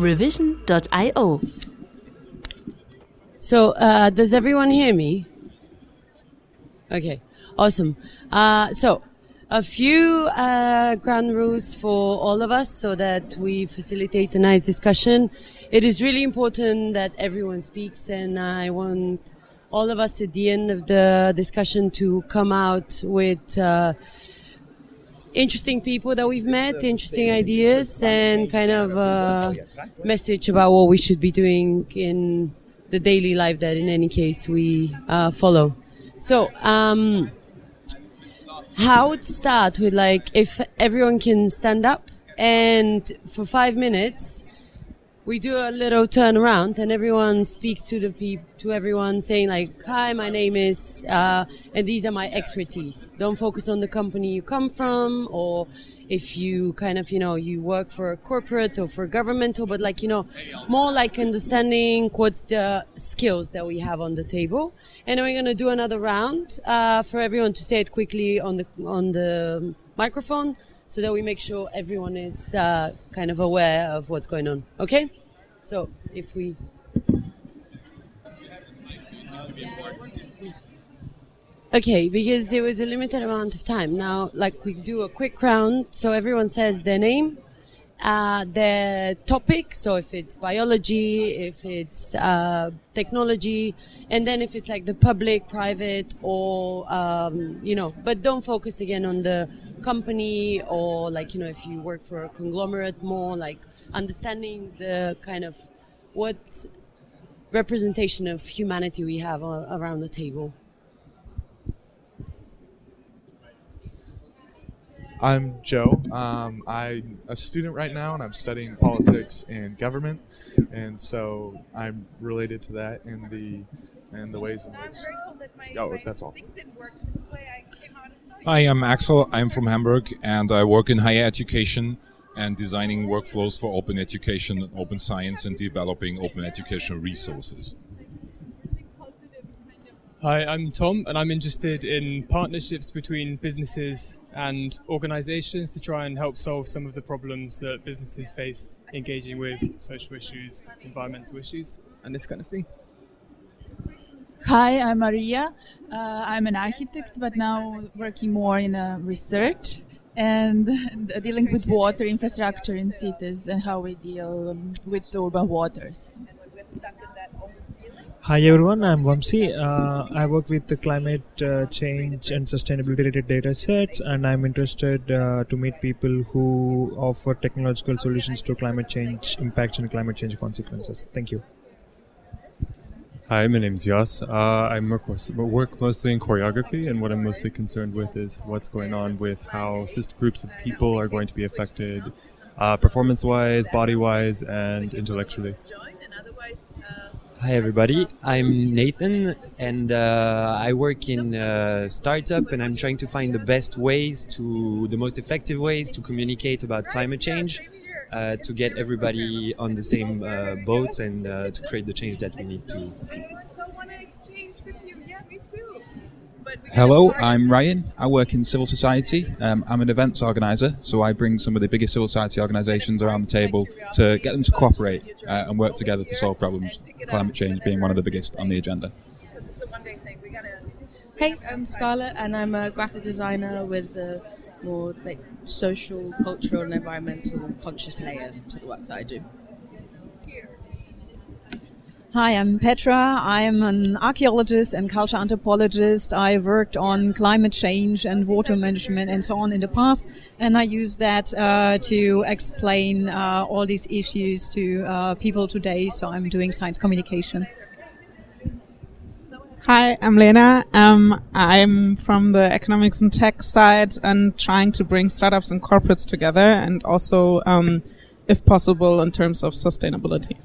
revision.io. So, uh, does everyone hear me? Okay, awesome. Uh, so, a few uh, ground rules for all of us so that we facilitate a nice discussion. It is really important that everyone speaks, and I want all of us at the end of the discussion to come out with uh, interesting people that we've met, interesting ideas, and kind of a message about what we should be doing in the daily life that, in any case, we uh, follow. So, um, how would start with like if everyone can stand up and for five minutes we do a little turnaround and everyone speaks to the people to everyone saying like hi my name is uh, and these are my expertise don't focus on the company you come from or if you kind of you know you work for a corporate or for governmental but like you know more like understanding what's the skills that we have on the table and then we're going to do another round uh, for everyone to say it quickly on the on the microphone so that we make sure everyone is uh, kind of aware of what's going on. Okay? So if we. Okay, because there was a limited amount of time. Now, like we do a quick round, so everyone says their name, uh, their topic. So if it's biology, if it's uh, technology, and then if it's like the public, private, or um, you know, but don't focus again on the company or like you know if you work for a conglomerate more like understanding the kind of what representation of humanity we have uh, around the table. I'm Joe. Um, I'm a student right now, and I'm studying politics and government, and so I'm related to that in the in the ways in which. Oh, that's all. Hi, I'm Axel. I'm from Hamburg, and I work in higher education and designing workflows for open education, and open science, and developing open educational resources. Hi, I'm Tom, and I'm interested in partnerships between businesses and organizations to try and help solve some of the problems that businesses face engaging with social issues, environmental issues, and this kind of thing. Hi, I'm Maria. Uh, I'm an architect, but now working more in uh, research and dealing with water infrastructure in cities and how we deal um, with urban waters. Hi everyone, I'm Vamsi. Uh, I work with the climate uh, change and sustainability related data sets, and I'm interested uh, to meet people who offer technological solutions to climate change impacts and climate change consequences. Thank you. Hi, my name's Yas. Uh, I work, mostly in choreography, and what I'm mostly concerned with is what's going on with how system groups of people are going to be affected, uh, performance-wise, body-wise, and intellectually. Hi everybody, I'm Nathan and uh, I work in a startup and I'm trying to find the best ways to, the most effective ways to communicate about climate change, uh, to get everybody on the same uh, boat and uh, to create the change that we need to see. So wanna exchange with you yeah me too Hello, I'm Ryan. I work in civil society. Um, I'm an events organizer, so I bring some of the biggest civil society organisations around the table to get them to cooperate uh, and work together to solve problems. Climate change being one of the biggest on the agenda. Hey, I'm Scarlett, and I'm a graphic designer with the more like social, cultural, and environmental conscious layer to the work that I do. Hi, I'm Petra. I'm an archaeologist and culture anthropologist. I worked on climate change and water management and so on in the past, and I use that uh, to explain uh, all these issues to uh, people today. So I'm doing science communication. Hi, I'm Lena. Um, I'm from the economics and tech side and trying to bring startups and corporates together, and also, um, if possible, in terms of sustainability.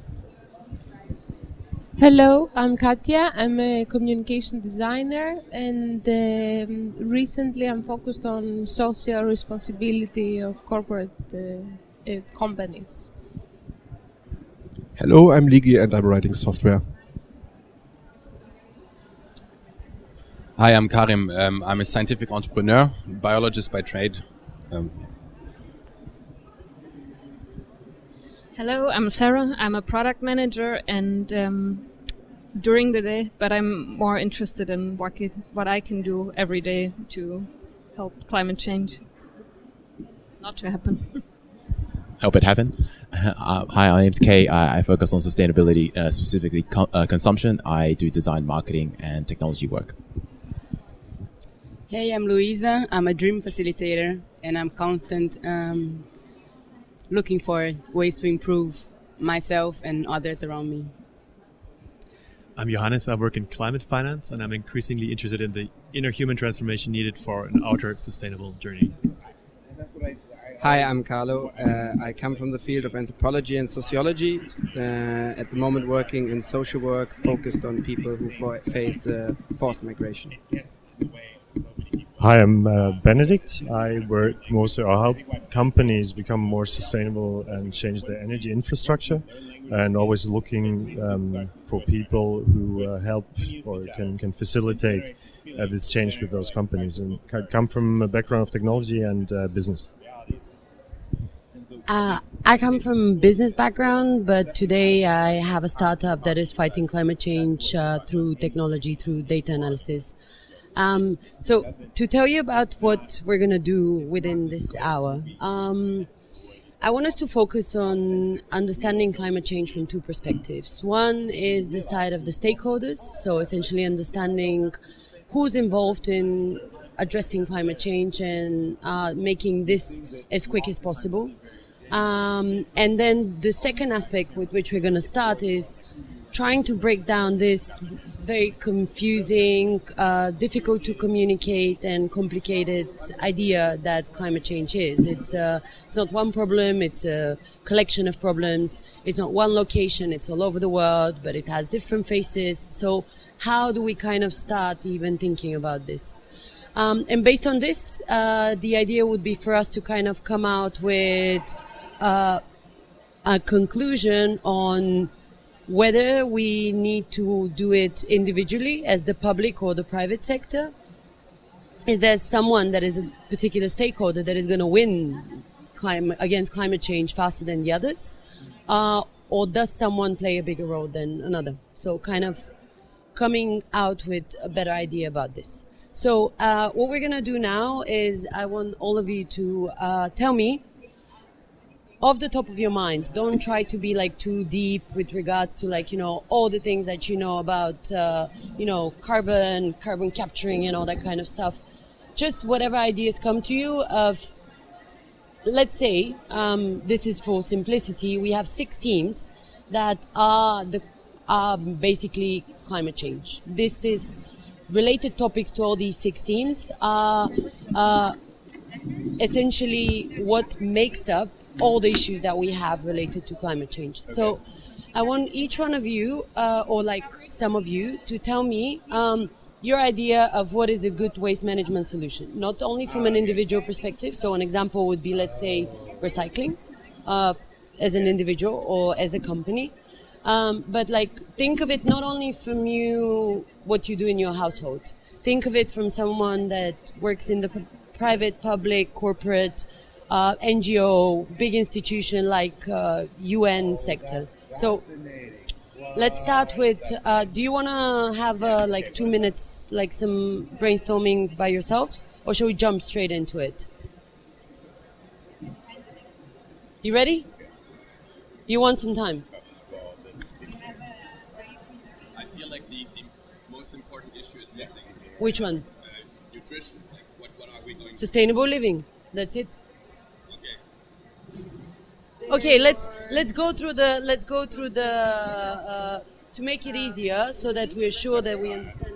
Hello, I'm Katya. I'm a communication designer, and um, recently I'm focused on social responsibility of corporate uh, uh, companies. Hello, I'm Ligi, and I'm writing software. Hi, I'm Karim. Um, I'm a scientific entrepreneur, biologist by trade. Um, Hello, I'm Sarah. I'm a product manager and um, during the day, but I'm more interested in what, it, what I can do every day to help climate change not to happen. help it happen. Uh, hi, my name's Kay. I, I focus on sustainability, uh, specifically co- uh, consumption. I do design, marketing, and technology work. Hey, I'm Louisa. I'm a dream facilitator, and I'm constant um, looking for ways to improve myself and others around me. I'm Johannes. I work in climate finance, and I'm increasingly interested in the inner human transformation needed for an outer sustainable journey. Hi, I'm Carlo. Uh, I come from the field of anthropology and sociology. Uh, at the moment, working in social work focused on people who for- face uh, forced migration. Hi, I'm uh, Benedict. I work mostly, I help companies become more sustainable and change their energy infrastructure, and always looking um, for people who uh, help or can, can facilitate uh, this change with those companies. And come from a background of technology and uh, business. Uh, I come from business background, but today I have a startup that is fighting climate change uh, through technology, through data analysis. Um, so to tell you about what we're gonna do within this hour, um, I want us to focus on understanding climate change from two perspectives. One is the side of the stakeholders, so essentially understanding who's involved in addressing climate change and uh, making this as quick as possible. Um, and then the second aspect with which we're going to start is trying to break down this very confusing, uh, difficult to communicate, and complicated idea that climate change is. It's uh, it's not one problem; it's a collection of problems. It's not one location; it's all over the world, but it has different faces. So, how do we kind of start even thinking about this? Um, and based on this, uh, the idea would be for us to kind of come out with uh, a conclusion on whether we need to do it individually as the public or the private sector. Is there someone that is a particular stakeholder that is going to win against climate change faster than the others? Uh, or does someone play a bigger role than another? So, kind of coming out with a better idea about this. So, uh, what we're going to do now is I want all of you to uh, tell me off the top of your mind. Don't try to be like too deep with regards to like you know all the things that you know about uh, you know carbon carbon capturing and all that kind of stuff. Just whatever ideas come to you of let's say um, this is for simplicity we have six teams that are the are basically climate change. This is related topics to all these six teams are uh, essentially what makes up all the issues that we have related to climate change. So I want each one of you, uh, or like some of you, to tell me um, your idea of what is a good waste management solution, not only from an individual perspective. So an example would be, let's say, recycling uh, as an individual or as a company. Um, but like, think of it not only from you, what you do in your household. Think of it from someone that works in the p- private, public, corporate, uh, NGO, big institution like uh, UN sector. So let's start with. Uh, do you want to have uh, like two minutes, like some brainstorming by yourselves, or shall we jump straight into it? You ready? You want some time? I feel like the, the most important issue is missing. Which one? Uh, nutrition. Like, what, what are we going Sustainable living. That's it. Okay, let's let's go through the let's go through the uh, to make it easier so that we're sure that we understand.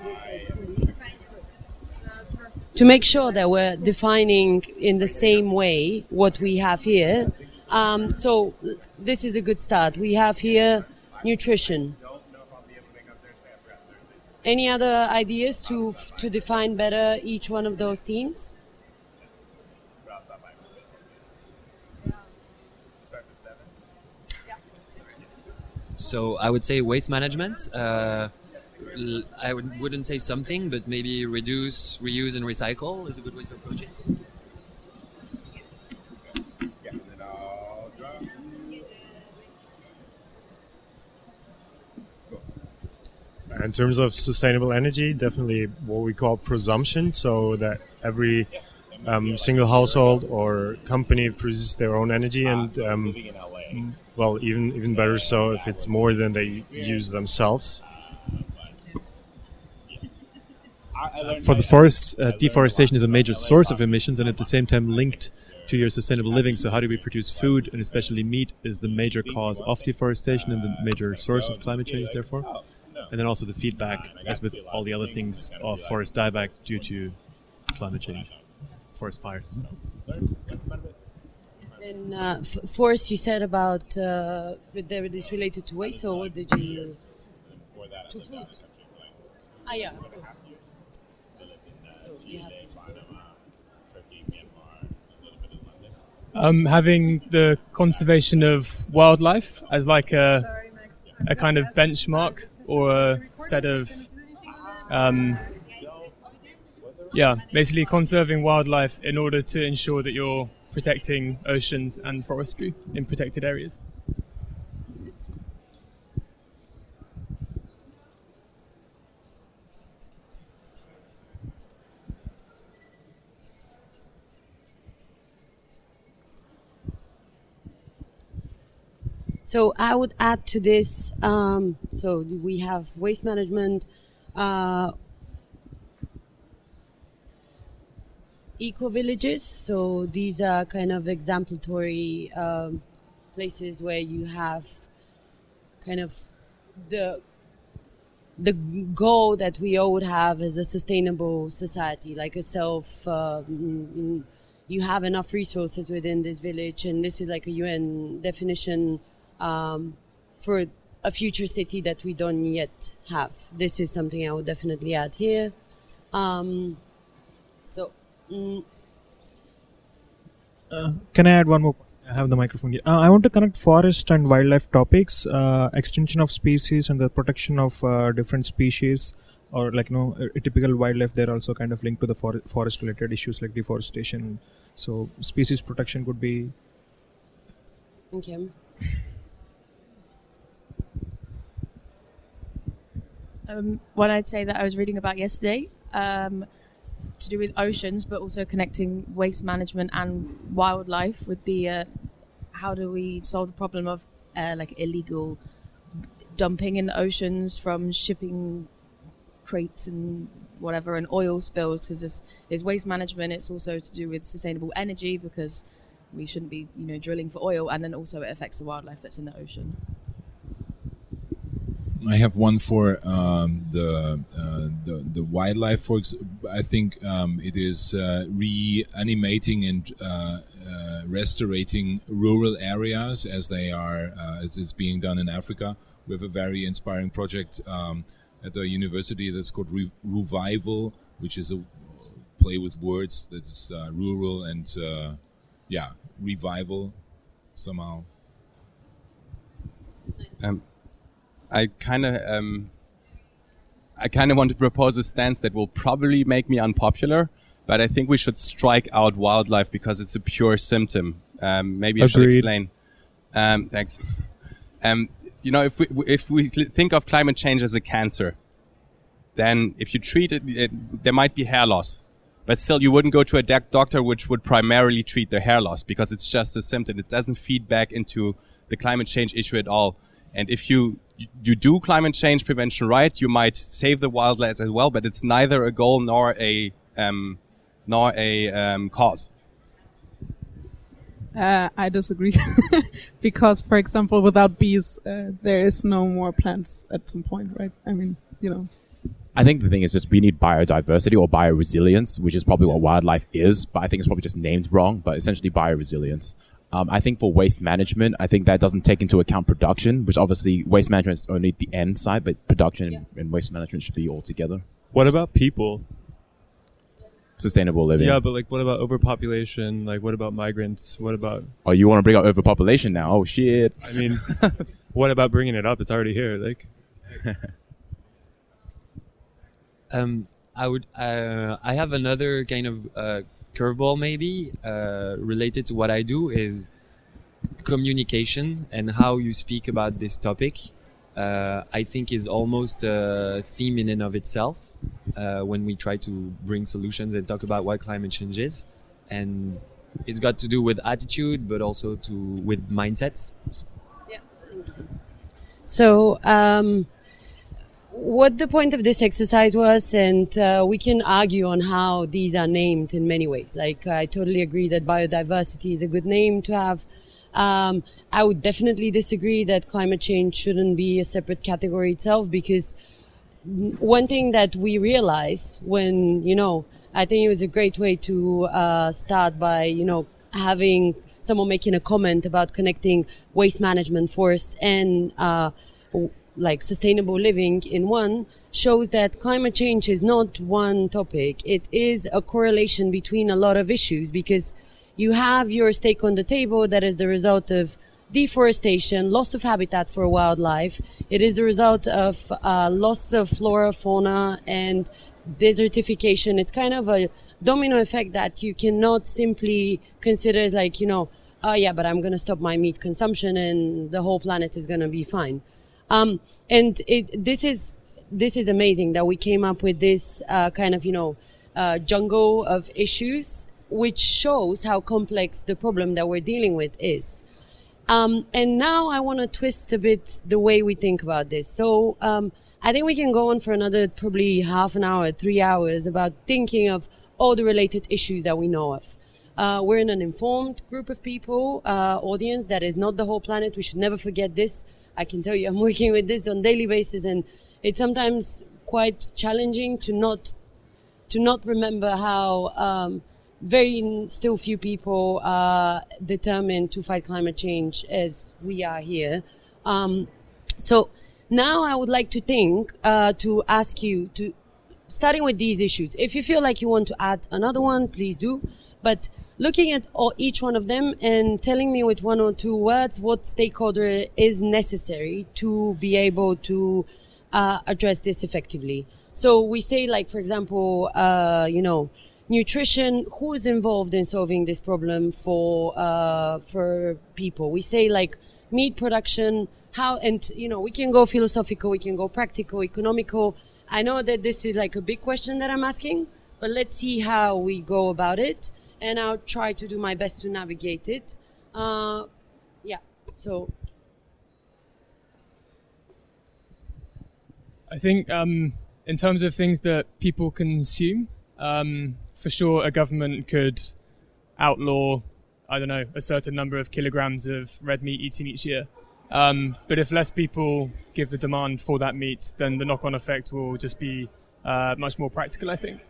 To make sure that we're defining in the same way what we have here. Um, so this is a good start. We have here nutrition. Any other ideas to to define better each one of those themes? So I would say waste management. Uh, I would, wouldn't say something, but maybe reduce, reuse, and recycle is a good way to approach it. In terms of sustainable energy, definitely what we call prosumption, so that every um, single household or company produces their own energy and um, well, even even better so if it's more than they use themselves. For the forests, uh, deforestation is a major source of emissions and at the same time linked to your sustainable living. So, how do we produce food and especially meat is the major cause of deforestation and the major source of climate change, therefore. And then also the feedback, as with all the other things, of forest dieback due to climate change, forest fires and stuff. And uh, f- forest, you said about uh, that it is related to waste, or what did you? To food. Ah, yeah, of course. So you have Um, having the conservation of wildlife as like a, a kind of benchmark or a set of, um, yeah, basically conserving wildlife in order to ensure that you're protecting oceans and forestry in protected areas. So I would add to this. Um, so we have waste management, uh, eco villages. So these are kind of exemplary um, places where you have kind of the the goal that we all would have as a sustainable society, like a self. Um, you have enough resources within this village, and this is like a UN definition um, for a future city that we don't yet have. This is something I would definitely add here. Um, so, mm, Uh, can I add one more? I have the microphone here. Uh, I want to connect forest and wildlife topics, uh, extinction of species and the protection of uh, different species, or like you know, a, a typical wildlife. They're also kind of linked to the for- forest-related issues like deforestation. So, species protection could be okay. Um, one I'd say that I was reading about yesterday, um, to do with oceans, but also connecting waste management and wildlife, would be uh, how do we solve the problem of uh, like illegal dumping in the oceans from shipping crates and whatever and oil spills? Because this is waste management. It's also to do with sustainable energy because we shouldn't be you know drilling for oil and then also it affects the wildlife that's in the ocean I have one for um, the, uh, the the wildlife. For I think um, it is uh, reanimating and uh, uh, restorating rural areas as they are uh, as is being done in Africa. We have a very inspiring project um, at the university that's called Re- Revival, which is a play with words that is uh, rural and yeah, revival somehow. Um, I kind of um, I kind of want to propose a stance that will probably make me unpopular, but I think we should strike out wildlife because it's a pure symptom. Um, maybe I should explain. Um, thanks. Um, you know, if we if we think of climate change as a cancer, then if you treat it, it there might be hair loss, but still you wouldn't go to a doc- doctor which would primarily treat the hair loss because it's just a symptom. It doesn't feed back into the climate change issue at all. And if you you do climate change prevention right, you might save the wildlife as well, but it's neither a goal nor a um, nor a um, cause. Uh, I disagree because, for example, without bees, uh, there is no more plants at some point, right? I mean, you know. I think the thing is just we need biodiversity or bioresilience, which is probably what wildlife is, but I think it's probably just named wrong, but essentially bioresilience. Um, I think for waste management, I think that doesn't take into account production, which obviously waste management is only the end side, but production and waste management should be all together. What about people? Sustainable living. Yeah, but like, what about overpopulation? Like, what about migrants? What about? Oh, you want to bring up overpopulation now? Oh shit! I mean, what about bringing it up? It's already here. Like, Um, I would. Uh, I have another kind of uh, curveball, maybe uh, related to what I do is communication and how you speak about this topic. uh, I think is almost a theme in and of itself uh, when we try to bring solutions and talk about what climate change is. And it's got to do with attitude, but also to with mindsets. Yeah. Thank you. So, um, what the point of this exercise was, and uh, we can argue on how these are named in many ways. Like, I totally agree that biodiversity is a good name to have. Um, I would definitely disagree that climate change shouldn't be a separate category itself because one thing that we realize when, you know, I think it was a great way to uh, start by, you know, having someone making a comment about connecting waste management, forest, and uh, like sustainable living in one shows that climate change is not one topic. It is a correlation between a lot of issues because you have your stake on the table that is the result of deforestation, loss of habitat for wildlife. It is the result of uh, loss of flora, fauna, and desertification. It's kind of a domino effect that you cannot simply consider as like, you know, oh yeah, but I'm going to stop my meat consumption and the whole planet is going to be fine. Um, and it, this is, this is amazing that we came up with this, uh, kind of, you know, uh, jungle of issues, which shows how complex the problem that we're dealing with is. Um, and now I want to twist a bit the way we think about this. So, um, I think we can go on for another probably half an hour, three hours about thinking of all the related issues that we know of. Uh, we're in an informed group of people, uh, audience that is not the whole planet. We should never forget this. I can tell you, I'm working with this on daily basis, and it's sometimes quite challenging to not to not remember how um, very still few people are determined to fight climate change as we are here. Um, so now I would like to think uh, to ask you to starting with these issues. If you feel like you want to add another one, please do. But looking at all, each one of them and telling me with one or two words what stakeholder is necessary to be able to uh, address this effectively. So we say, like for example, uh, you know, nutrition. Who is involved in solving this problem for uh, for people? We say like meat production. How and you know we can go philosophical, we can go practical, economical. I know that this is like a big question that I'm asking, but let's see how we go about it, and I'll try to do my best to navigate it. Uh, yeah. So I think um, in terms of things that people consume, um, for sure a government could outlaw, I don't know, a certain number of kilograms of red meat eaten each year. Um, but if less people give the demand for that meat, then the knock-on effect will just be uh, much more practical, I think.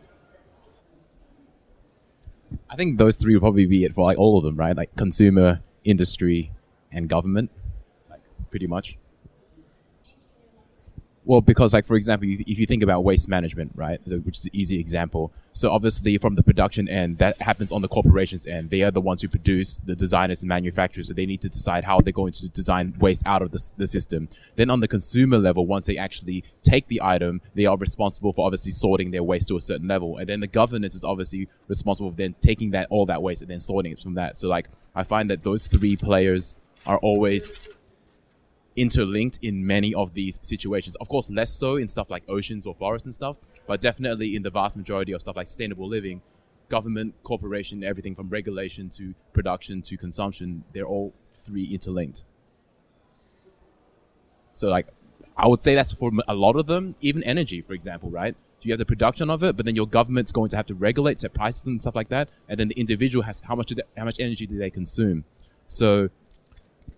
I think those three would probably be it for like all of them, right? Like consumer, industry, and government, like pretty much. Well, because like for example, if you think about waste management, right, which is an easy example. So obviously, from the production end, that happens on the corporations end. They are the ones who produce the designers and manufacturers, so they need to decide how they're going to design waste out of the, the system. Then on the consumer level, once they actually take the item, they are responsible for obviously sorting their waste to a certain level, and then the governance is obviously responsible for then taking that all that waste and then sorting it from that. So like, I find that those three players are always interlinked in many of these situations. Of course, less so in stuff like oceans or forests and stuff, but definitely in the vast majority of stuff like sustainable living, government, corporation, everything from regulation to production to consumption, they're all three interlinked. So, like, I would say that's for a lot of them, even energy, for example, right? Do you have the production of it, but then your government's going to have to regulate, set prices and stuff like that, and then the individual has how much they, how much energy do they consume. So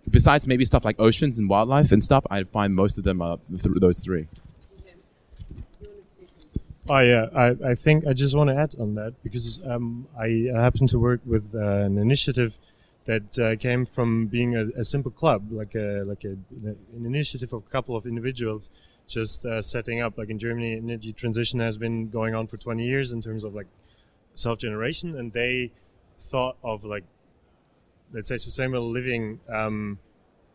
besides maybe stuff like oceans and wildlife and stuff, I find most of them are th- those three. Oh yeah, I, I think I just want to add on that because um, I happen to work with uh, an initiative that uh, came from being a, a, simple club, like a like a, an initiative of a couple of individuals just uh, setting up. Like in Germany, energy transition has been going on for 20 years in terms of like self generation, and they thought of like let's say sustainable living um,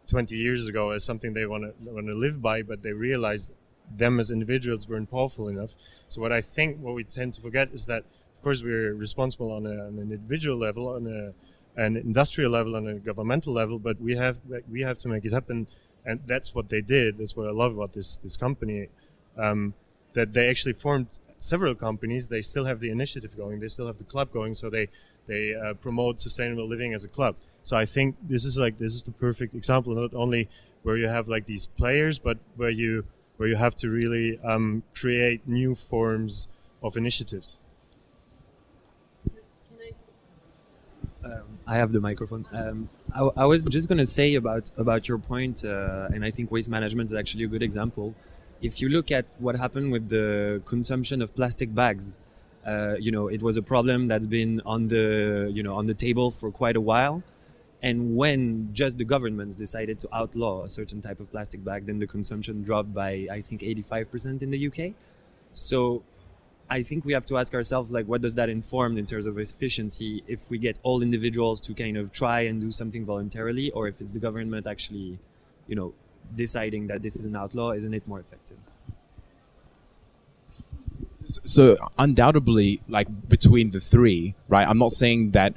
20 years ago as something they want to want to live by, but they realized them as individuals weren't powerful enough. So what I think what we tend to forget is that of course we're responsible on, a, on an individual level, on a, an industrial level, on a governmental level, but we have we have to make it happen and that's what they did. That's what I love about this this company, um, that they actually formed several companies. They still have the initiative going. They still have the club going. So they they uh, promote sustainable living as a club. So I think this is like this is the perfect example, not only where you have like these players, but where you where you have to really um, create new forms of initiatives. Um, I have the microphone. Um, I, I, was just going to say about about your point, uh, and I think waste management is actually a good example. If you look at what happened with the consumption of plastic bags, uh, you know, it was a problem that's been on the you know on the table for quite a while. And when just the governments decided to outlaw a certain type of plastic bag, then the consumption dropped by I think 85% in the UK. So I think we have to ask ourselves like what does that inform in terms of efficiency if we get all individuals to kind of try and do something voluntarily or if it's the government actually, you know, deciding that this is an outlaw, isn't it more effective? So undoubtedly like between the three, right? I'm not saying that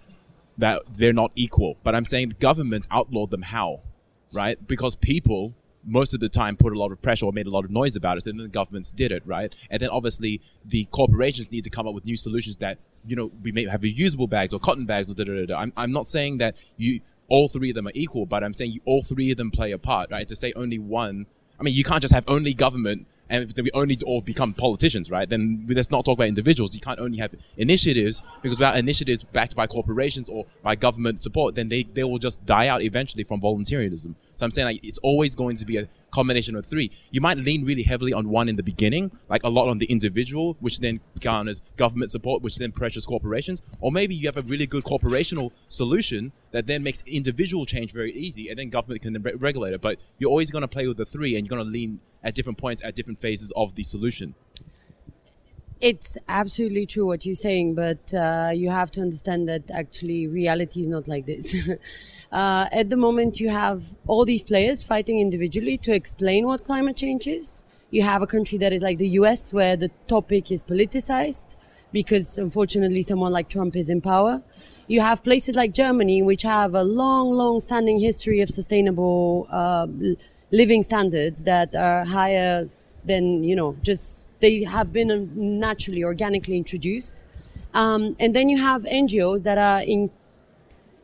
that they're not equal, but I'm saying the government outlawed them how? Right? Because people most of the time put a lot of pressure or made a lot of noise about it, and then the governments did it, right? And then obviously the corporations need to come up with new solutions that, you know, we may have reusable bags or cotton bags or da da da. I'm, I'm not saying that you all three of them are equal, but I'm saying all three of them play a part, right? To say only one, I mean, you can't just have only government and we only all become politicians, right? Then let's not talk about individuals. You can't only have initiatives because without initiatives backed by corporations or by government support, then they, they will just die out eventually from voluntarism. So I'm saying like it's always going to be a combination of three. You might lean really heavily on one in the beginning, like a lot on the individual, which then garners government support, which then pressures corporations. Or maybe you have a really good corporational solution that then makes individual change very easy, and then government can re- regulate it. But you're always going to play with the three, and you're going to lean at different points at different phases of the solution. It's absolutely true what you're saying, but uh, you have to understand that actually reality is not like this. uh, at the moment, you have all these players fighting individually to explain what climate change is. You have a country that is like the US where the topic is politicized because unfortunately someone like Trump is in power. You have places like Germany which have a long, long standing history of sustainable uh, living standards that are higher than, you know, just they have been naturally, organically introduced. Um, and then you have NGOs that are in,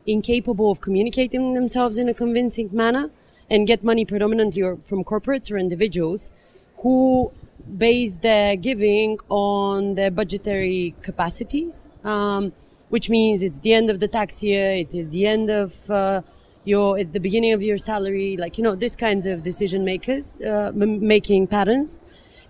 incapable of communicating themselves in a convincing manner and get money predominantly from corporates or individuals who base their giving on their budgetary capacities, um, which means it's the end of the tax year, it is the end of uh, your, it's the beginning of your salary, like, you know, these kinds of decision makers, uh, m- making patterns.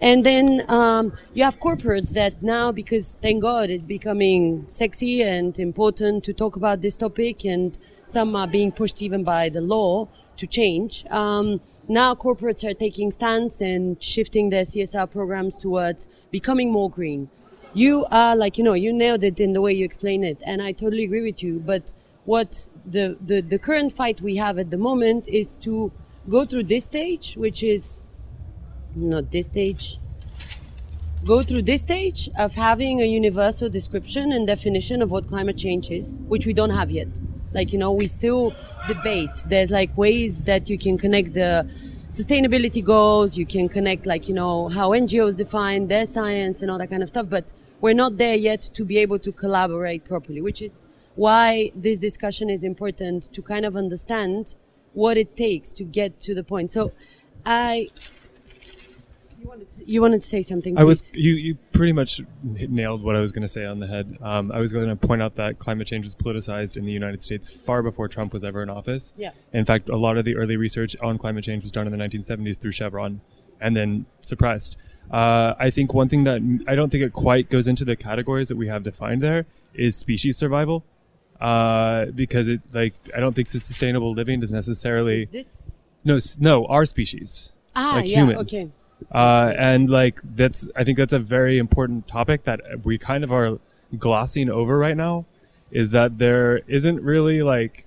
And then um, you have corporates that now, because thank God it's becoming sexy and important to talk about this topic, and some are being pushed even by the law to change. Um, now corporates are taking stance and shifting their CSR programs towards becoming more green. You are like, you know, you nailed it in the way you explain it, and I totally agree with you. But what the, the, the current fight we have at the moment is to go through this stage, which is not this stage, go through this stage of having a universal description and definition of what climate change is, which we don't have yet. Like, you know, we still debate. There's like ways that you can connect the sustainability goals, you can connect like, you know, how NGOs define their science and all that kind of stuff, but we're not there yet to be able to collaborate properly, which is why this discussion is important to kind of understand what it takes to get to the point. So I wanted to, you wanted to say something. I was you. You pretty much nailed what I was going to say on the head. Um, I was going to point out that climate change was politicized in the United States far before Trump was ever in office. Yeah. In fact, a lot of the early research on climate change was done in the 1970s through Chevron, and then suppressed. Uh, I think one thing that I don't think it quite goes into the categories that we have defined there is species survival, uh, because it like I don't think sustainable living does necessarily. Exist? No, no, our species. Ah, like yeah, humans. okay. Uh, and like that's I think that's a very important topic that we kind of are glossing over right now is that there isn't really like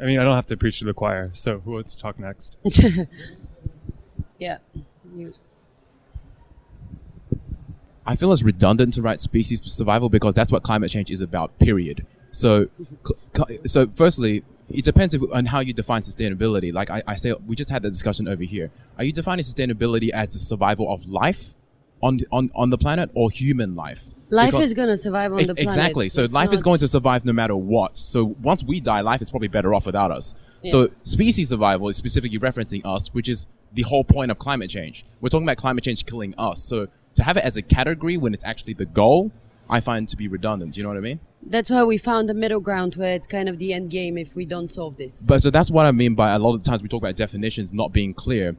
I mean I don't have to preach to the choir so who wants to talk next yeah you. I feel it's redundant to write species survival because that's what climate change is about. Period. So, so firstly, it depends on how you define sustainability. Like I, I say, we just had the discussion over here. Are you defining sustainability as the survival of life on on on the planet or human life? Life Because- is going to survive on the planet. Exactly. So It's life is going to survive no matter what. So once we die, life is probably better off without us. Yeah. So species survival is specifically referencing us, which is the whole point of climate change. We're talking about climate change killing us. So to have it as a category when it's actually the goal, I find to be redundant. Do you know what I mean? That's why we found a middle ground where it's kind of the end game if we don't solve this. But so that's what I mean by a lot of times we talk about definitions not being clear.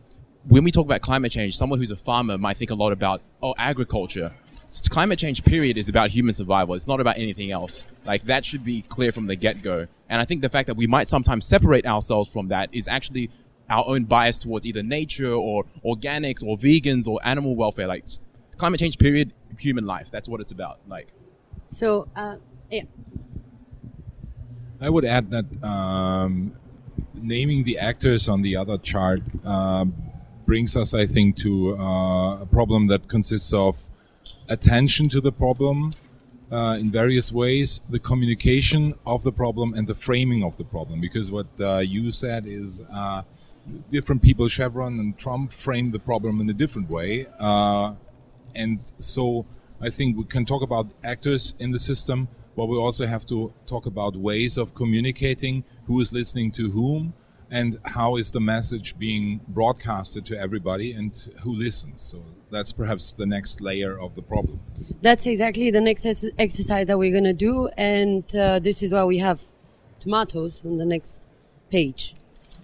When we talk about climate change, someone who's a farmer might think a lot about, oh, agriculture. Climate change, period, is about human survival. It's not about anything else. Like, that should be clear from the get go. And I think the fact that we might sometimes separate ourselves from that is actually our own bias towards either nature or organics or vegans or animal welfare. Like, climate change, period, human life. That's what it's about. Like, So, uh, yeah. I would add that um, naming the actors on the other chart um, brings us, I think, to uh, a problem that consists of attention to the problem uh, in various ways, the communication of the problem, and the framing of the problem. Because what uh, you said is uh, different people, Chevron and Trump, framed the problem in a different way. And so I think we can talk about actors in the system, but we also have to talk about ways of communicating, who is listening to whom, and how is the message being broadcasted to everybody and who listens. So that's perhaps the next layer of the problem. That's exactly the next ex- exercise that we're going to do. And uh, this is why we have tomatoes on the next page.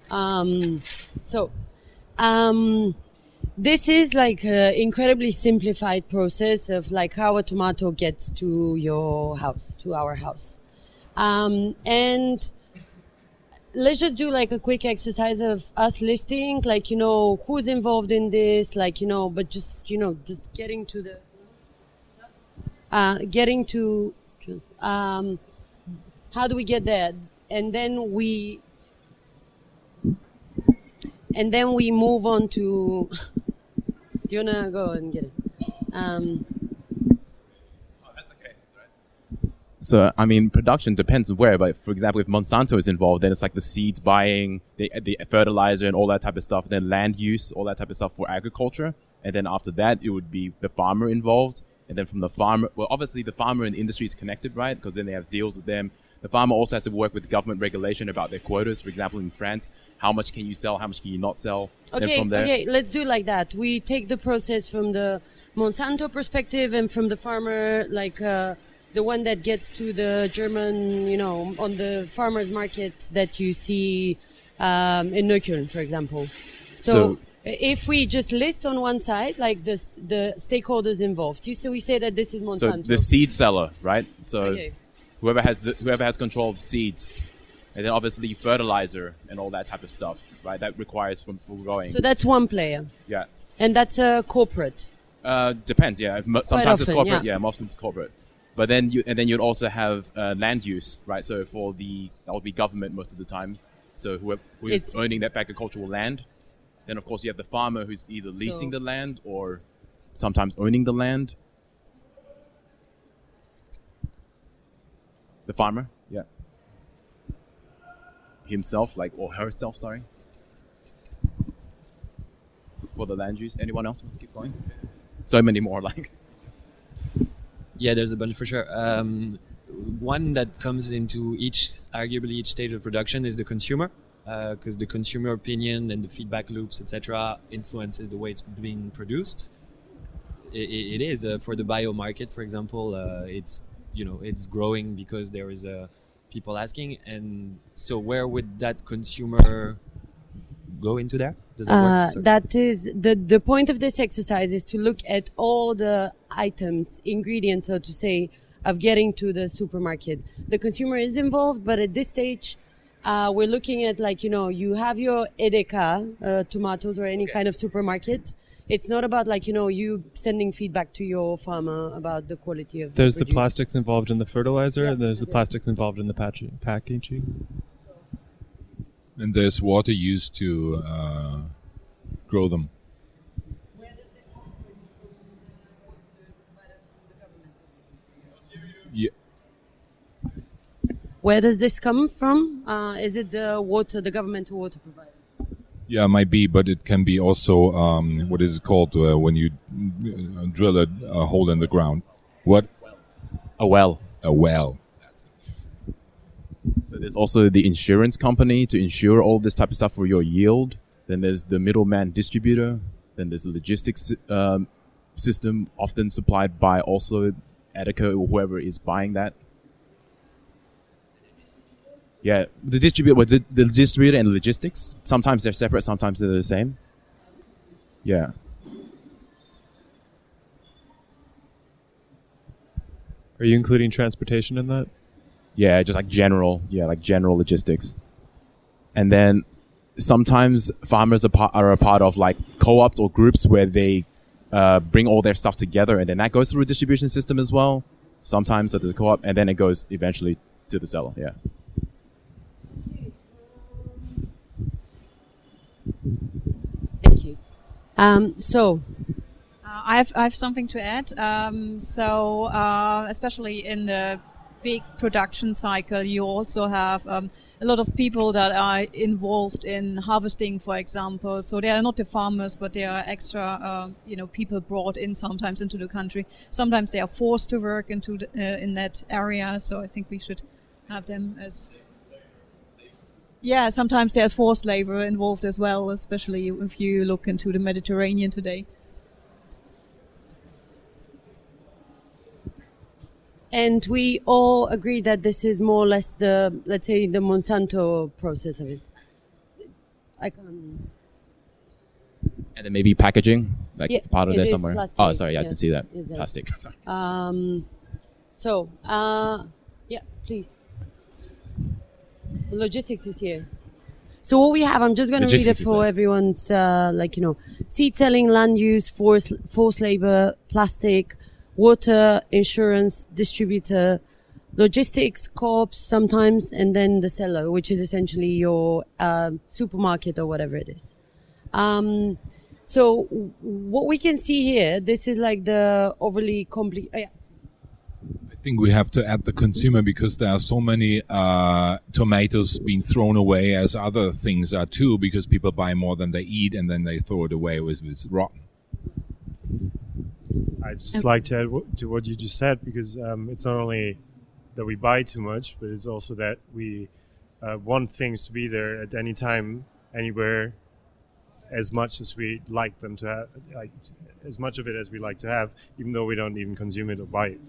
Um, so, um, this is like an incredibly simplified process of like how a tomato gets to your house, to our house. Um, and let's just do like a quick exercise of us listing, like, you know, who's involved in this, like, you know, but just, you know, just getting to the, uh, getting to, um, how do we get there? And then we, and then we move on to, do you wanna go and get it? Um, oh, that's okay. Right. So I mean, production depends on where. But for example, if Monsanto is involved, then it's like the seeds buying, the, the fertilizer, and all that type of stuff. Then land use, all that type of stuff for agriculture. And then after that, it would be the farmer involved. And then from the farmer, well, obviously the farmer and the industry is connected, right? Because then they have deals with them. The farmer also has to work with government regulation about their quotas. For example, in France, how much can you sell? How much can you not sell? Okay, from there, okay, let's do like that. We take the process from the Monsanto perspective and from the farmer, like uh, the one that gets to the German, you know, on the farmers market that you see um, in Neukölln, for example. So, So- if we just list on one side, like the the stakeholders involved, you so we say that this is monsanto So the seed seller, right? So Okay. Whoever has the, whoever has control of seeds, and then obviously fertilizer and all that type of stuff, right? That requires from for growing. so that's one player, yeah. and that's a corporate. Uh, depends. Yeah. Sometimes it's corporate. yeah. Yeah. Most it's corporate. But then you and then you'd also have uh, land use, right? So for the that would be government most of the time. So whoever who is owning that agricultural land, then of course you have the farmer who's either leasing So- the land or sometimes owning the land. The farmer, yeah. Himself, like or herself, sorry. For the land use. Anyone else want to keep going? So many more, like. Yeah, there's a bunch for sure. Um, one that comes into each, arguably each stage of production, is the consumer, because the consumer opinion and the feedback loops, etc., influences the way it's being produced. I- i- it is uh, for the bio market, for example. Uh, it's you know it's growing because there is a people asking, and so where would that consumer go into there? Uh, work? That is the the point of this exercise is to look at all the items, ingredients, so to say, of getting to the supermarket. The consumer is involved, but at this stage, uh, we're looking at like you know you have your Edeka uh, tomatoes or any kind of supermarket. It's not about like you know you sending feedback to your farmer about the quality of. There's the produce. plastics involved in the fertilizer, and there's the plastics involved in the patch- packaging. And there's water used to uh, grow them. Yeah. Where does this come from? Uh, is it the water, the government water provider? Yeah, it might be, but it can be also um, what is it called uh, when you uh, drill a, a hole in the ground? What? A well. A well. So there's also the insurance company to insure all this type of stuff for your yield. Then there's the middleman distributor. Then there's the logistics um, system, often supplied by also Edeka or whoever is buying that. Yeah, the distributor, well, the, the distributor and logistics. Sometimes they're separate, sometimes they're the same. Yeah. Are you including transportation in that? Yeah, just like general, yeah, like general logistics. And then sometimes farmers are, part, are a part of like co-ops or groups where they uh, bring all their stuff together, and then that goes through a distribution system as well. Sometimes at the co-op, and then it goes eventually to the seller. Yeah. Thank you. Um, so, Uh, I have I have something to add. Um, so uh, especially in the big production cycle, you also have um, a lot of people that are involved in harvesting, for example. So they are not the farmers, but they are extra, uh, you know, people brought in sometimes into the country. Sometimes they are forced to work into the, uh, in that area. So I think we should have them as yeah, sometimes there's forced labor involved as well, especially if you look into the Mediterranean today. and we all agree that this is more or less the, let's say, the Monsanto process of it. I can't. And then maybe packaging, like Yeah, part of it there is somewhere. plastic, oh, sorry, I yeah, didn't see that. is that- Plastic. Sorry. Um, so, uh, yeah, please. Logistics is here. So what we have, I'm just going to read it for there. everyone's, uh, like, you know, seed selling, land use, forced, forced labor, plastic, water, insurance, distributor, logistics, co-ops sometimes, and then the seller, which is essentially your um supermarket or whatever it is. Um, so what we can see here, this is like the overly compli Uh, yeah. I think we have to add the consumer because there are so many uh, tomatoes being thrown away as other things are too because people buy more than they eat and then they throw it away with, with rotten. I'd just like to add w- to what you just said because um, it's not only that we buy too much, but it's also that we uh, want things to be there at any time, anywhere, as much as we like them to have, like as much of it as we like to have, even though we don't even consume it or buy it.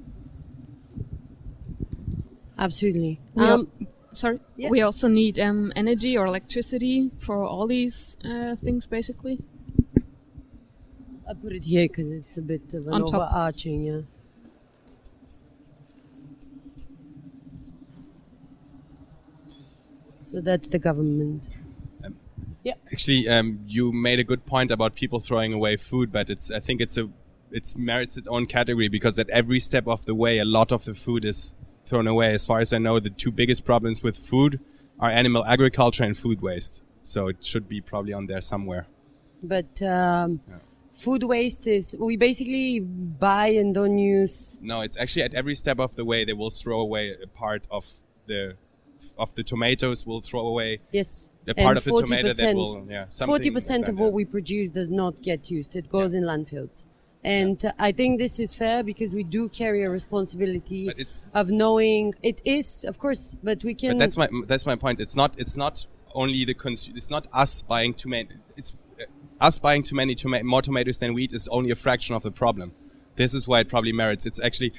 Absolutely. We al- Um, sorry. yeah. We also need um, energy or electricity for all these uh, things, basically. I put it here because it's a bit of an On top. overarching, yeah. So that's the government. Yeah. Actually, um, you made a good point about people throwing away food, but it's I think it's a it's merits its own category because at every step of the way, a lot of the food is thrown away. As far as I know, the two biggest problems with food are animal agriculture and food waste. So it should be probably on there somewhere. But um, food waste is we basically buy and don't use. No, it's actually at every step of the way they will throw away a part of the of the tomatoes. Will throw away Yes. a part and of the tomato that will yeah Forty like percent that, of yeah. what we produce does not get used. It goes in landfills. And I think this is fair because we do carry a responsibility it's- of knowing it is, of course, but we can. But that's my that's my point. It's not it's not only the cons- It's not us buying too many. It's uh, us buying too many toma- more tomatoes than we eat is only a fraction of the problem. This is why it probably merits. It's actually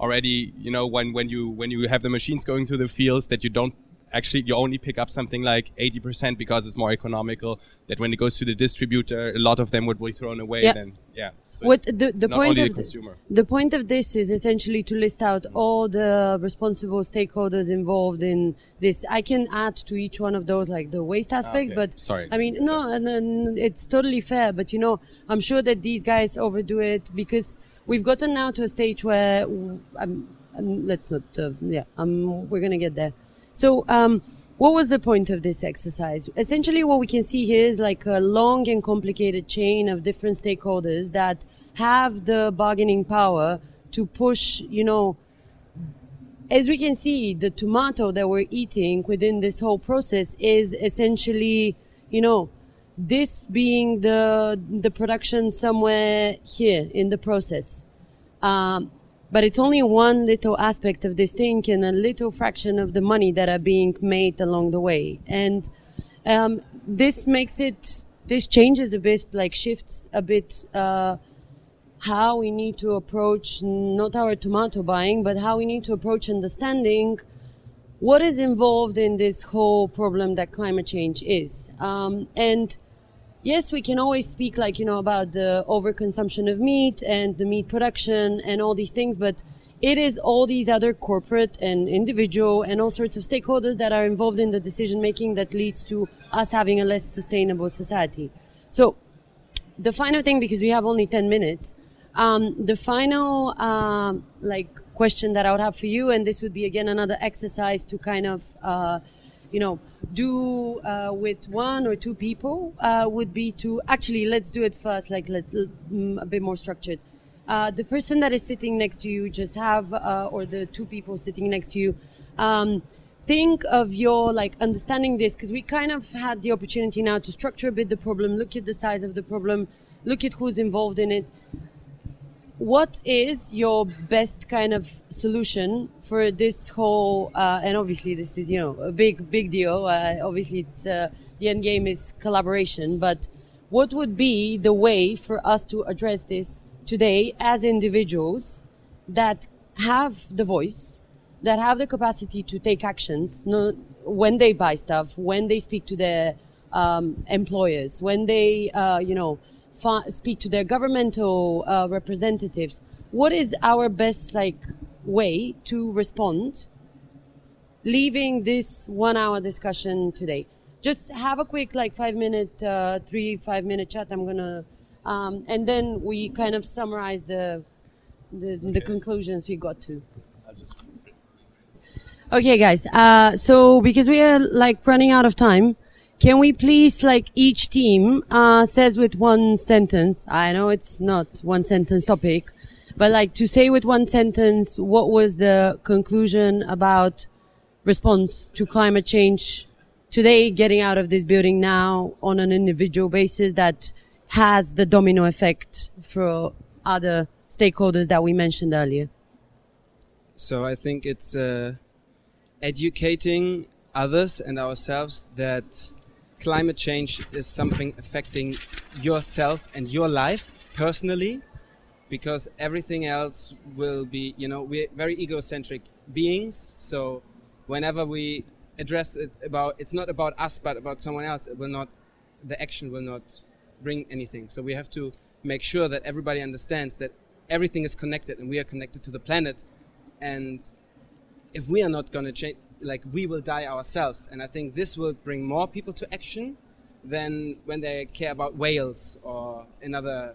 already you know when when you when you have the machines going through the fields that you don't actually you only pick up something like 80% because it's more economical that when it goes to the distributor a lot of them would be thrown away Yeah. then yeah so what the, the point of the consumer The point of this is essentially to list out all the responsible stakeholders involved in this. I can add to each one of those, like the waste aspect, okay. but Sorry. I mean, no, and, and it's totally fair. But you know, I'm sure that these guys overdo it because we've gotten now to a stage where um, let's not, uh, yeah, um, we're gonna get there. So, um, what was the point of this exercise? Essentially, what we can see here is like a long and complicated chain of different stakeholders that have the bargaining power to push, you know, as we can see, the tomato that we're eating within this whole process is essentially, you know, this being the the production somewhere here in the process. Um, but it's only one little aspect of this thing and a little fraction of the money that are being made along the way. And um, this makes it, this changes a bit, like shifts a bit uh, how we need to approach not our tomato buying, but how we need to approach understanding what is involved in this whole problem that climate change is. Um, and yes, we can always speak like, you know, about the overconsumption of meat and the meat production and all these things, but it is all these other corporate and individual and all sorts of stakeholders that are involved in the decision making that leads to us having a less sustainable society. So the final thing, because we have only 10 minutes, um, the final um, like question that I would have for you, and this would be again another exercise to kind of uh, you know do uh, with one or two people uh, would be to actually let's do it first, like let, mm, a bit more structured. Uh, the person that is sitting next to you just have, uh, or the two people sitting next to you. Um, think of your like understanding this because we kind of had the opportunity now to structure a bit the problem look at the size of the problem look at who's involved in it what is your best kind of solution for this whole uh, and obviously this is you know a big big deal. Uh, obviously it's uh, the end game is collaboration but what would be the way for us to address this today as individuals that have the voice that have the capacity to take actions when they buy stuff when they speak to their um, employers when they uh, you know speak to their governmental uh, representatives. What is our best like way to respond? Leaving this one-hour discussion today, just have a quick like five-minute, uh, three five-minute chat. I'm gonna, um, and then we kind of summarize the the, okay. the conclusions we got to. Okay, guys. Uh, so because we are like running out of time, can we please, like each team uh, says with one sentence? I know it's not one sentence topic, but like to say with one sentence, what was the conclusion about response to climate change today, getting out of this building now on an individual basis that has the domino effect for other stakeholders that we mentioned earlier? So I think it's uh, educating others and ourselves that climate change is something affecting yourself and your life personally because everything else will be you know we're very egocentric beings. So whenever we address it about it's not about us but about someone else it will not the action will not bring anything. So we have to make sure that everybody understands that everything is connected and we are connected to the planet. And if we are not going to change like we will die ourselves. And I think this will bring more people to action than when they care about whales or another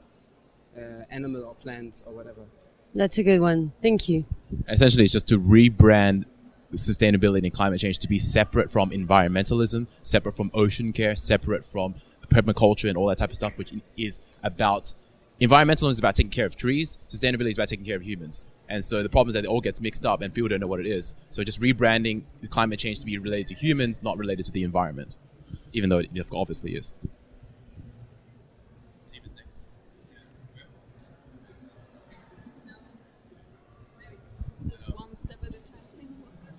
uh, animal or plant or whatever. That's a good one. Thank you. Essentially, it's just to rebrand sustainability and climate change to be separate from environmentalism, separate from ocean care, separate from permaculture and all that type of stuff, which is about environmentalism is about taking care of trees, sustainability is about taking care of humans. And so the problem is that it all gets mixed up and people don't know what it is. So just rebranding climate change to be related to humans, not related to the environment, even though it obviously is.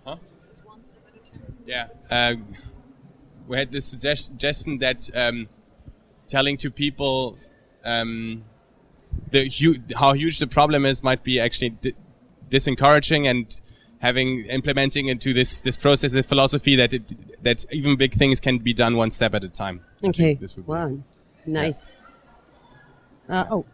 Huh? Yeah, uh, we had this suggestion that um, telling to people um, the hu- how huge the problem is might be actually di- disencouraging and having implementing into this this process a philosophy that it, that even big things can be done one step at a time. Okay. This would wow. Be, nice. Yeah. Uh, oh.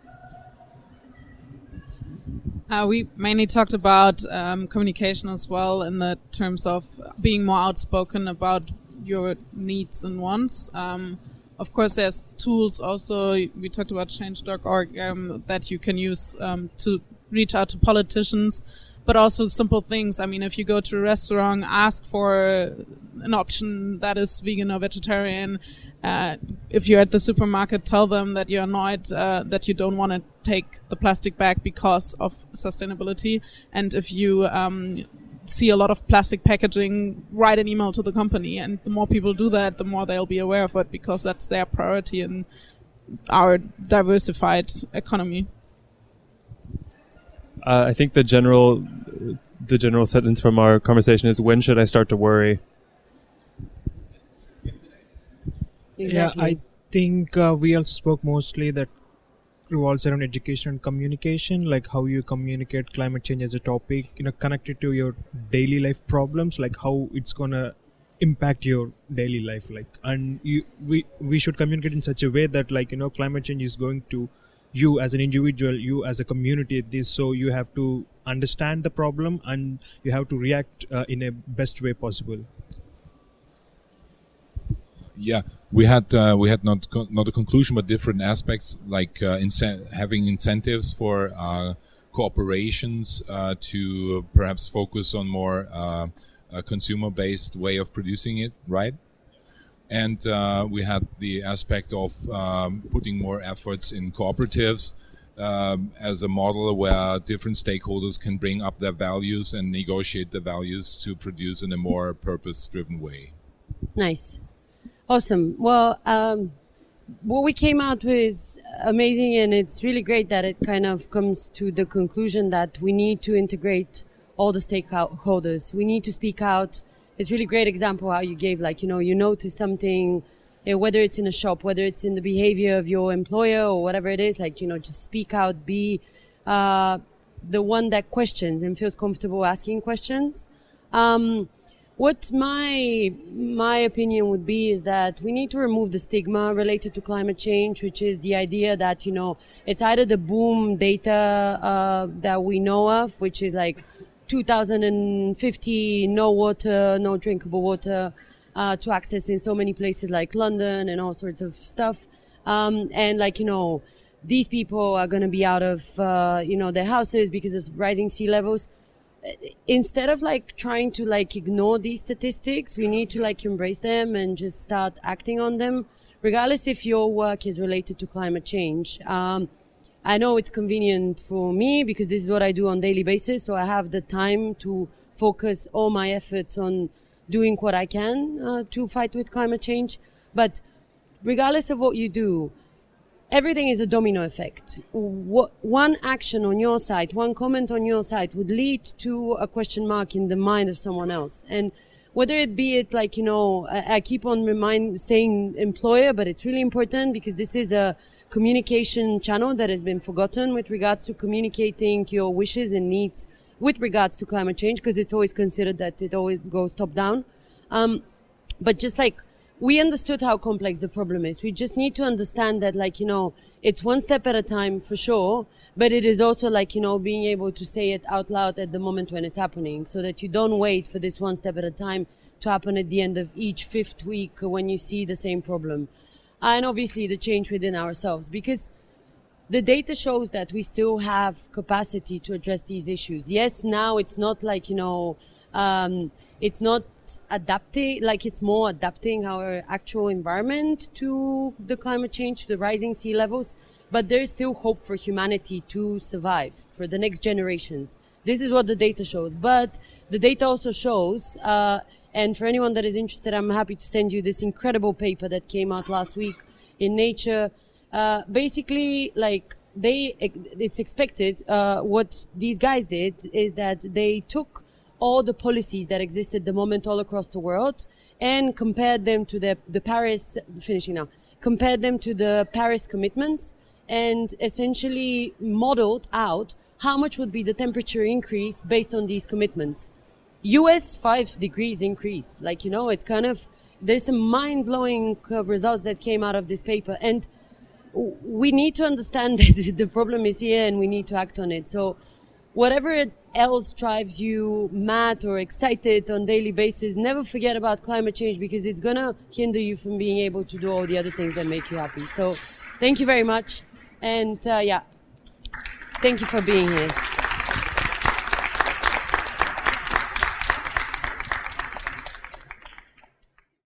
Uh, we mainly talked about um, communication as well in the terms of being more outspoken about your needs and wants. Um, of course, there's tools also. We talked about change.org um, that you can use um, to reach out to politicians, but also simple things. I mean, if you go to a restaurant, ask for an option that is vegan or vegetarian. Uh, if you're at the supermarket, tell them that you're annoyed uh, that you don't want to take the plastic bag because of sustainability. And if you um, see a lot of plastic packaging, write an email to the company. And the more people do that, the more they'll be aware of it because that's their priority in our diversified economy. Uh, I think the general the general sentence from our conversation is when should I start to worry? Yeah, I think uh, we also spoke mostly that revolves around education and communication, like how you communicate climate change as a topic, you know, connected to your daily life problems, like how it's gonna impact your daily life, like, and you we we should communicate in such a way that like you know climate change is going to you as an individual, you as a community, this so you have to understand the problem and you have to react uh, in a best way possible. Yeah we had uh, we had not not a conclusion but different aspects like uh, incen- having incentives for uh, corporations uh, to perhaps focus on more uh, consumer based way of producing it right and uh, we had the aspect of um, putting more efforts in cooperatives um, as a model where different stakeholders can bring up their values and negotiate the values to produce in a more purpose driven way Nice. Awesome. Well, um, what we came out with is amazing, and it's really great that it kind of comes to the conclusion that we need to integrate all the stakeholders. We need to speak out. It's really great example how you gave, like, you know, you notice something, eh, whether it's in a shop, whether it's in the behavior of your employer or whatever it is, like, you know, just speak out, be uh, the one that questions and feels comfortable asking questions. Um, what my my opinion would be is that we need to remove the stigma related to climate change, which is the idea that you know it's either the boom data uh, that we know of, which is like 2050, no water, no drinkable water uh, to access in so many places like London and all sorts of stuff, um, and like you know these people are going to be out of uh, you know their houses because of rising sea levels instead of like trying to like ignore these statistics we need to like embrace them and just start acting on them. Regardless if your work is related to climate change um, i know it's convenient for me because this is what i do on daily basis so i have the time to focus all my efforts on doing what i can uh, to fight with climate change. But regardless of what you do everything is a domino effect. What, one action on your side, one comment on your side would lead to a question mark in the mind of someone else. And whether it be it like, you know, I, I keep on remind saying employer, but it's really important because this is a communication channel that has been forgotten with regards to communicating your wishes and needs with regards to climate change because it's always considered that it always goes top down. Um, but just like we understood how complex the problem is. We just need to understand that, like, you know, it's one step at a time for sure, but it is also like, you know, being able to say it out loud at the moment when it's happening so that you don't wait for this one step at a time to happen at the end of each fifth week when you see the same problem. And obviously the change within ourselves because the data shows that we still have capacity to address these issues. Yes, now it's not like, you know, um, it's not adapting, like it's more adapting our actual environment to the climate change, to the rising sea levels, but there's still hope for humanity to survive for the next generations. This is what the data shows. But the data also shows, uh, and for anyone that is interested, I'm happy to send you this incredible paper that came out last week in Nature. Uh, basically, like they, it's expected. Uh, what these guys did is that they took all the policies that exist at the moment all across the world and compared them to the, the Paris, finishing now, compared them to the Paris commitments and essentially modeled out how much would be the temperature increase based on these commitments. US five degrees increase. Like, you know, it's kind of, there's some mind blowing uh, results that came out of this paper. And we need to understand that the problem is here and we need to act on it. So whatever else drives you mad or excited on daily basis, never forget about climate change because it's gonna hinder you from being able to do all the other things that make you happy. So thank you very much. And uh, yeah, thank you for being here.